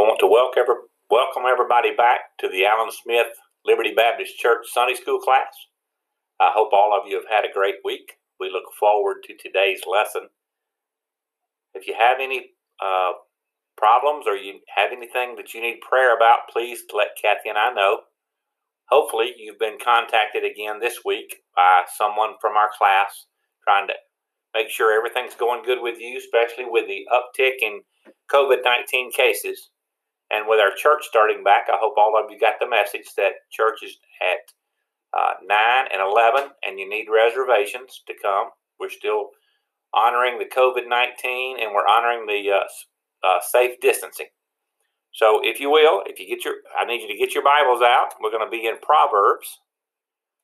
I want to welcome, welcome everybody back to the Allen Smith Liberty Baptist Church Sunday School class. I hope all of you have had a great week. We look forward to today's lesson. If you have any uh, problems or you have anything that you need prayer about, please let Kathy and I know. Hopefully, you've been contacted again this week by someone from our class trying to make sure everything's going good with you, especially with the uptick in COVID 19 cases. And with our church starting back, I hope all of you got the message that church is at uh, 9 and 11, and you need reservations to come. We're still honoring the COVID 19 and we're honoring the uh, uh, safe distancing. So, if you will, if you get your, I need you to get your Bibles out. We're going to be in Proverbs.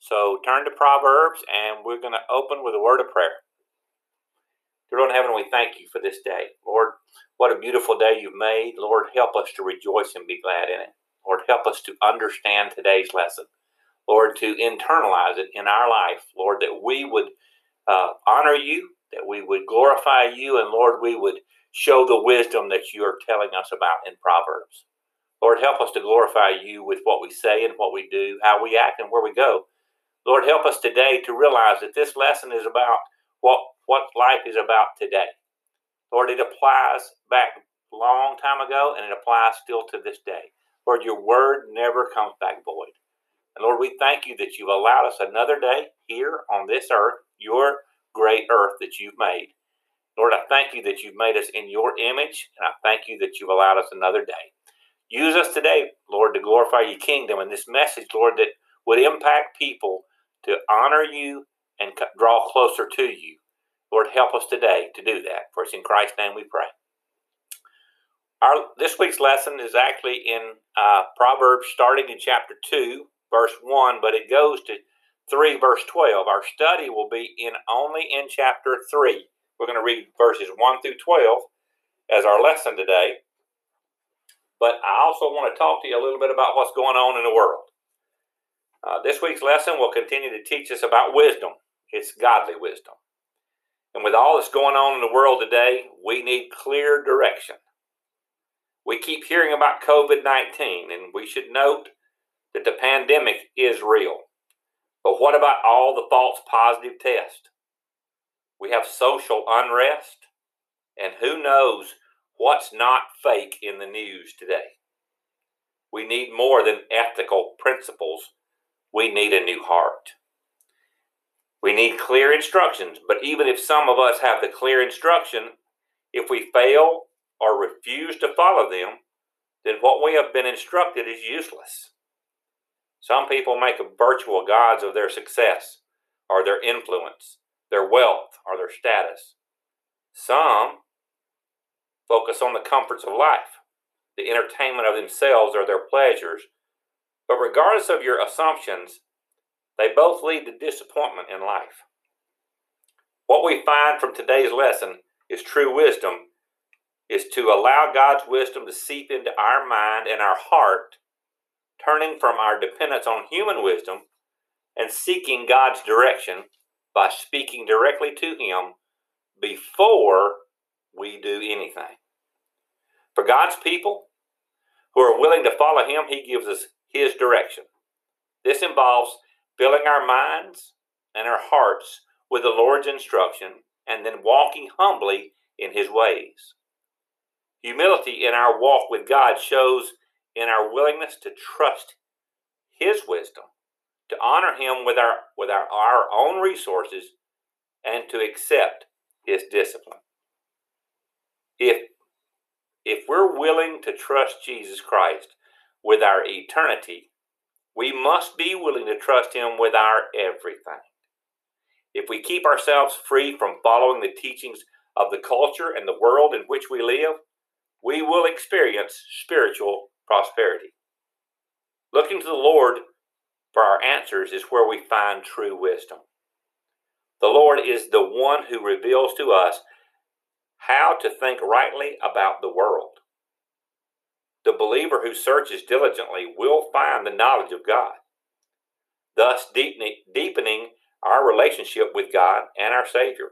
So, turn to Proverbs and we're going to open with a word of prayer. Dear Lord in heaven, we thank you for this day. Lord, what a beautiful day you've made. Lord, help us to rejoice and be glad in it. Lord, help us to understand today's lesson. Lord, to internalize it in our life. Lord, that we would uh, honor you, that we would glorify you, and Lord, we would show the wisdom that you are telling us about in Proverbs. Lord, help us to glorify you with what we say and what we do, how we act, and where we go. Lord, help us today to realize that this lesson is about what what life is about today. Lord, it applies back a long time ago and it applies still to this day. Lord, your word never comes back void. And Lord, we thank you that you've allowed us another day here on this earth, your great earth that you've made. Lord, I thank you that you've made us in your image, and I thank you that you've allowed us another day. Use us today, Lord, to glorify your kingdom and this message, Lord, that would impact people to honor you and draw closer to you. Lord, help us today to do that. For it's in Christ's name we pray. Our this week's lesson is actually in uh, Proverbs, starting in chapter two, verse one, but it goes to three, verse twelve. Our study will be in only in chapter three. We're going to read verses one through twelve as our lesson today. But I also want to talk to you a little bit about what's going on in the world. Uh, this week's lesson will continue to teach us about wisdom. It's godly wisdom. And with all that's going on in the world today, we need clear direction. We keep hearing about COVID 19, and we should note that the pandemic is real. But what about all the false positive tests? We have social unrest, and who knows what's not fake in the news today. We need more than ethical principles, we need a new heart. We need clear instructions, but even if some of us have the clear instruction, if we fail or refuse to follow them, then what we have been instructed is useless. Some people make virtual gods of their success or their influence, their wealth or their status. Some focus on the comforts of life, the entertainment of themselves or their pleasures. But regardless of your assumptions, they both lead to disappointment in life. What we find from today's lesson is true wisdom is to allow God's wisdom to seep into our mind and our heart, turning from our dependence on human wisdom and seeking God's direction by speaking directly to Him before we do anything. For God's people who are willing to follow Him, He gives us His direction. This involves filling our minds and our hearts with the Lord's instruction, and then walking humbly in His ways. Humility in our walk with God shows in our willingness to trust His wisdom, to honor Him with our with our, our own resources, and to accept His discipline. If if we're willing to trust Jesus Christ with our eternity, we must be willing to trust Him with our everything. If we keep ourselves free from following the teachings of the culture and the world in which we live, we will experience spiritual prosperity. Looking to the Lord for our answers is where we find true wisdom. The Lord is the one who reveals to us how to think rightly about the world. The believer who searches diligently will find the knowledge of God, thus deepening our relationship with God and our Savior.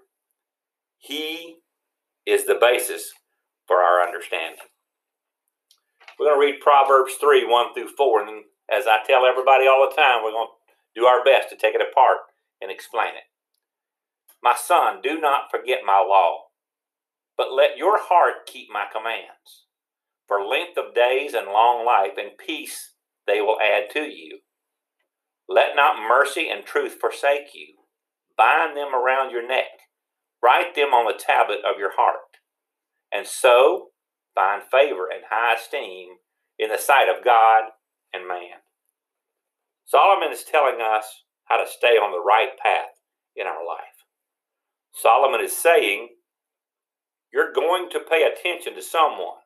He is the basis for our understanding. We're going to read Proverbs 3 1 through 4. And as I tell everybody all the time, we're going to do our best to take it apart and explain it. My son, do not forget my law, but let your heart keep my commands. For length of days and long life and peace they will add to you. Let not mercy and truth forsake you. Bind them around your neck. Write them on the tablet of your heart. And so find favor and high esteem in the sight of God and man. Solomon is telling us how to stay on the right path in our life. Solomon is saying, You're going to pay attention to someone,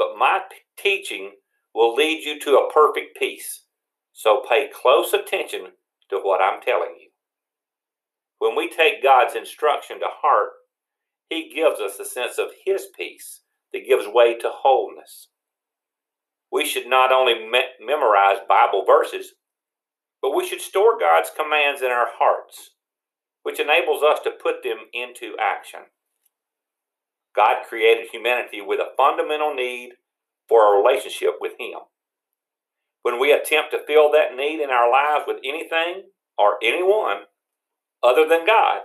but my teaching will lead you to a perfect peace. So pay close attention to what I'm telling you. When we take God's instruction to heart, He gives us a sense of His peace that gives way to wholeness. We should not only me- memorize Bible verses, but we should store God's commands in our hearts, which enables us to put them into action. God created humanity with a fundamental need for a relationship with Him. When we attempt to fill that need in our lives with anything or anyone other than God,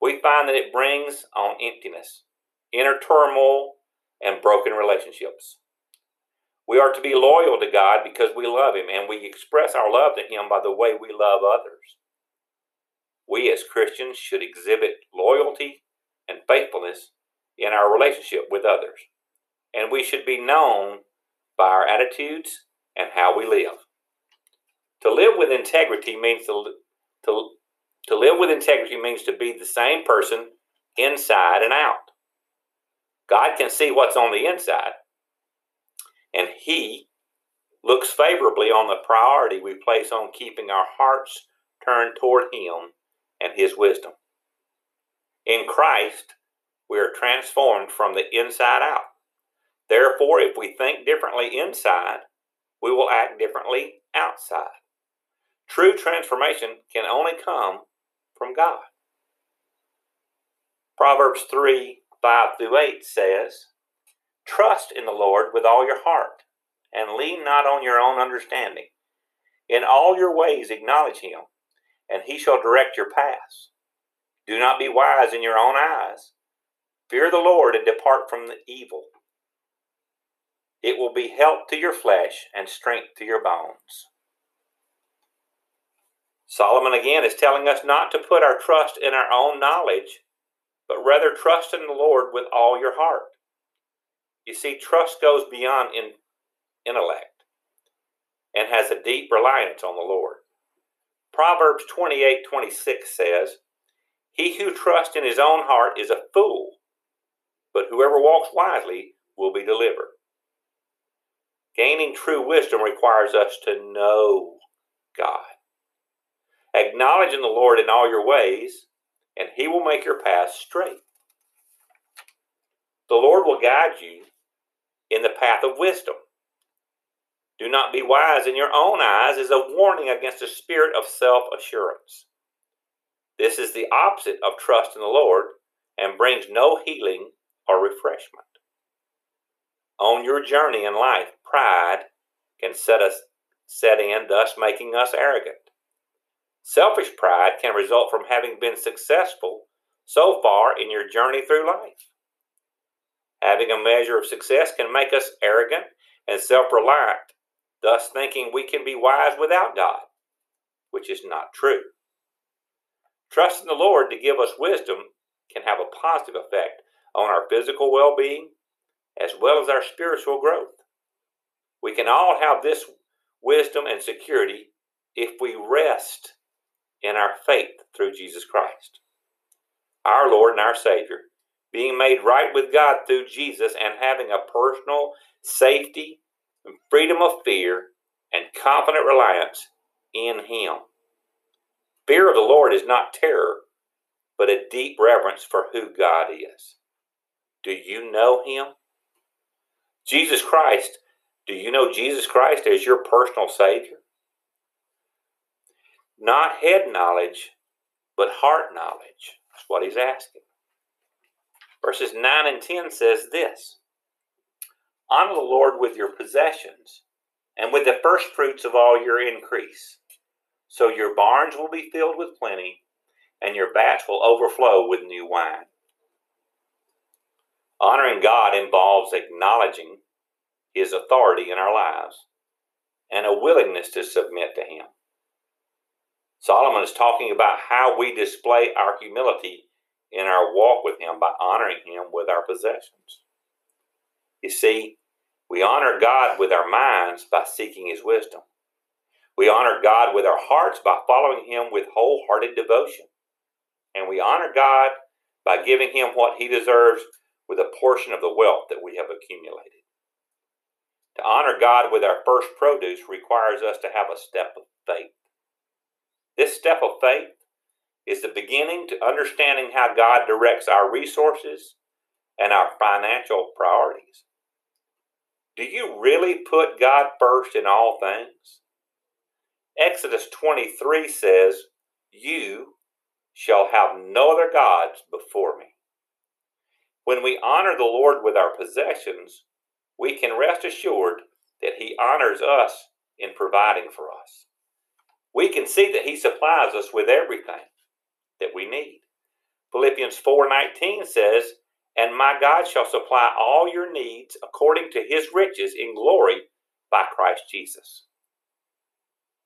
we find that it brings on emptiness, inner turmoil, and broken relationships. We are to be loyal to God because we love Him, and we express our love to Him by the way we love others. We as Christians should exhibit loyalty and faithfulness in our relationship with others and we should be known by our attitudes and how we live. To live with integrity means to, to, to live with integrity means to be the same person inside and out. God can see what's on the inside, and He looks favorably on the priority we place on keeping our hearts turned toward Him and His wisdom. In Christ, we are transformed from the inside out. Therefore, if we think differently inside, we will act differently outside. True transformation can only come from God. Proverbs 3 5 through 8 says, Trust in the Lord with all your heart, and lean not on your own understanding. In all your ways acknowledge him, and he shall direct your paths. Do not be wise in your own eyes. Fear the Lord and depart from the evil. It will be health to your flesh and strength to your bones. Solomon again is telling us not to put our trust in our own knowledge, but rather trust in the Lord with all your heart. You see, trust goes beyond in, intellect and has a deep reliance on the Lord. Proverbs 28 26 says, He who trusts in his own heart is a fool, but whoever walks wisely will be delivered. Gaining true wisdom requires us to know God. Acknowledging the Lord in all your ways, and He will make your path straight. The Lord will guide you in the path of wisdom. Do not be wise in your own eyes is a warning against a spirit of self assurance. This is the opposite of trust in the Lord and brings no healing or refreshment. On your journey in life, pride can set us set in, thus making us arrogant. Selfish pride can result from having been successful so far in your journey through life. Having a measure of success can make us arrogant and self reliant, thus thinking we can be wise without God, which is not true. Trusting the Lord to give us wisdom can have a positive effect on our physical well being as well as our spiritual growth. We can all have this wisdom and security if we rest in our faith through Jesus Christ, our Lord and our Savior, being made right with God through Jesus and having a personal safety and freedom of fear and confident reliance in Him. Fear of the Lord is not terror, but a deep reverence for who God is. Do you know Him? Jesus Christ, do you know Jesus Christ as your personal Savior? Not head knowledge, but heart knowledge. That's what he's asking. Verses 9 and 10 says this honor the Lord with your possessions and with the first fruits of all your increase. So your barns will be filled with plenty, and your vats will overflow with new wine. Honoring God involves acknowledging His authority in our lives and a willingness to submit to Him. Solomon is talking about how we display our humility in our walk with Him by honoring Him with our possessions. You see, we honor God with our minds by seeking His wisdom. We honor God with our hearts by following Him with wholehearted devotion. And we honor God by giving Him what He deserves with a portion of the wealth that we have accumulated. To honor God with our first produce requires us to have a step of faith. This step of faith is the beginning to understanding how God directs our resources and our financial priorities. Do you really put God first in all things? Exodus 23 says, You shall have no other gods before me. When we honor the Lord with our possessions, we can rest assured that He honors us in providing for us. We can see that He supplies us with everything that we need. Philippians 4:19 says, "And my God shall supply all your needs according to his riches in glory by Christ Jesus."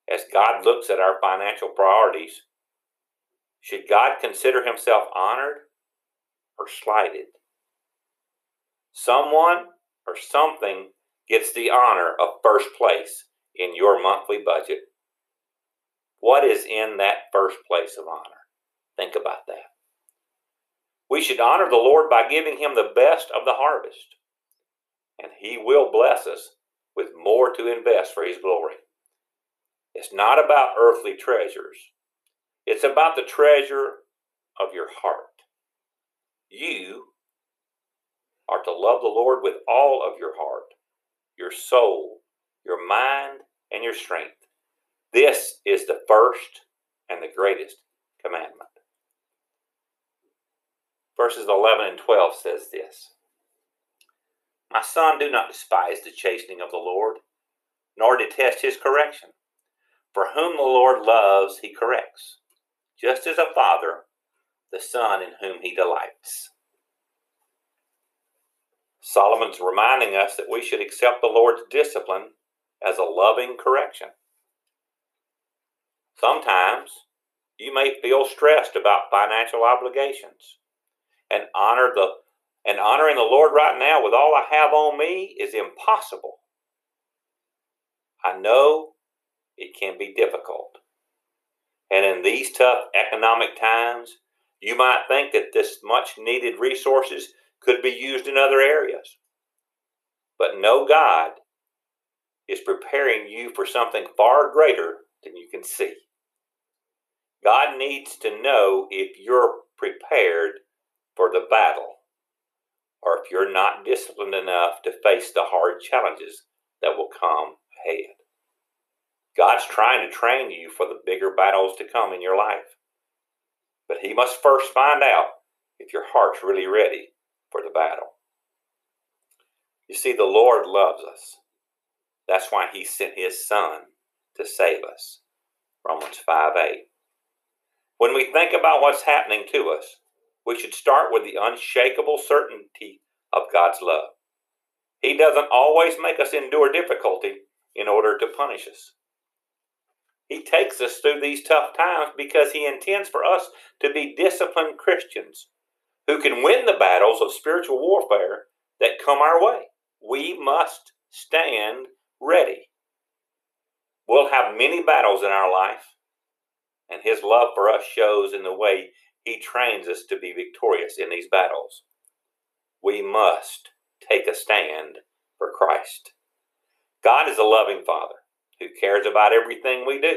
As God looks at our financial priorities, should God consider himself honored or slighted? Someone or something gets the honor of first place in your monthly budget. What is in that first place of honor? Think about that. We should honor the Lord by giving him the best of the harvest, and he will bless us with more to invest for his glory. It's not about earthly treasures, it's about the treasure of your heart. You are to love the Lord with all of your heart, your soul, your mind, and your strength. This is the first and the greatest commandment. Verses 11 and 12 says this My son, do not despise the chastening of the Lord, nor detest his correction. For whom the Lord loves, he corrects, just as a father the son in whom he delights. Solomon's reminding us that we should accept the Lord's discipline as a loving correction. Sometimes you may feel stressed about financial obligations and honor the and honoring the Lord right now with all I have on me is impossible. I know it can be difficult. And in these tough economic times, you might think that this much needed resources could be used in other areas. But no God is preparing you for something far greater than you can see. God needs to know if you're prepared for the battle or if you're not disciplined enough to face the hard challenges that will come ahead. God's trying to train you for the bigger battles to come in your life. But He must first find out if your heart's really ready for the battle. You see, the Lord loves us. That's why He sent His Son to save us. Romans 5 8. When we think about what's happening to us, we should start with the unshakable certainty of God's love. He doesn't always make us endure difficulty in order to punish us. He takes us through these tough times because He intends for us to be disciplined Christians who can win the battles of spiritual warfare that come our way. We must stand ready. We'll have many battles in our life, and His love for us shows in the way He trains us to be victorious in these battles. We must take a stand for Christ. God is a loving Father who cares about everything we do.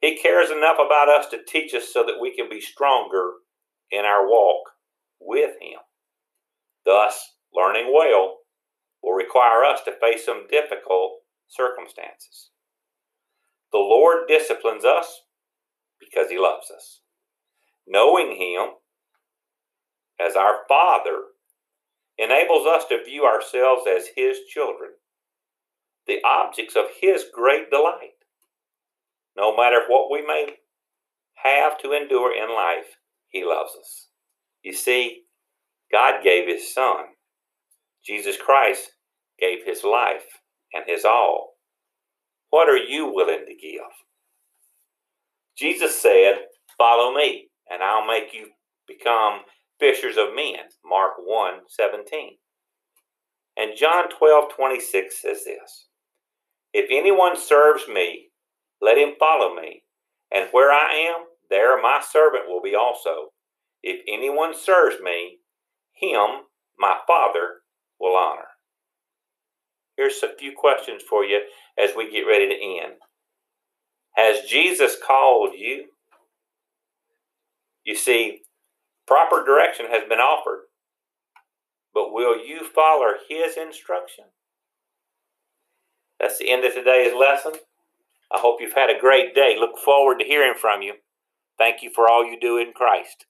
He cares enough about us to teach us so that we can be stronger in our walk with Him. Thus, learning well will require us to face some difficult circumstances. The Lord disciplines us because He loves us. Knowing Him as our Father enables us to view ourselves as His children, the objects of His great delight. No matter what we may have to endure in life, He loves us. You see, God gave His Son. Jesus Christ gave His life and His all. What are you willing to give? Jesus said, Follow me, and I'll make you become fishers of men. Mark 1 17. And John 12 26 says this If anyone serves me, let him follow me, and where I am, there my servant will be also. If anyone serves me, him my Father will honor. Here's a few questions for you as we get ready to end. Has Jesus called you? You see, proper direction has been offered, but will you follow his instruction? That's the end of today's lesson. I hope you've had a great day. Look forward to hearing from you. Thank you for all you do in Christ.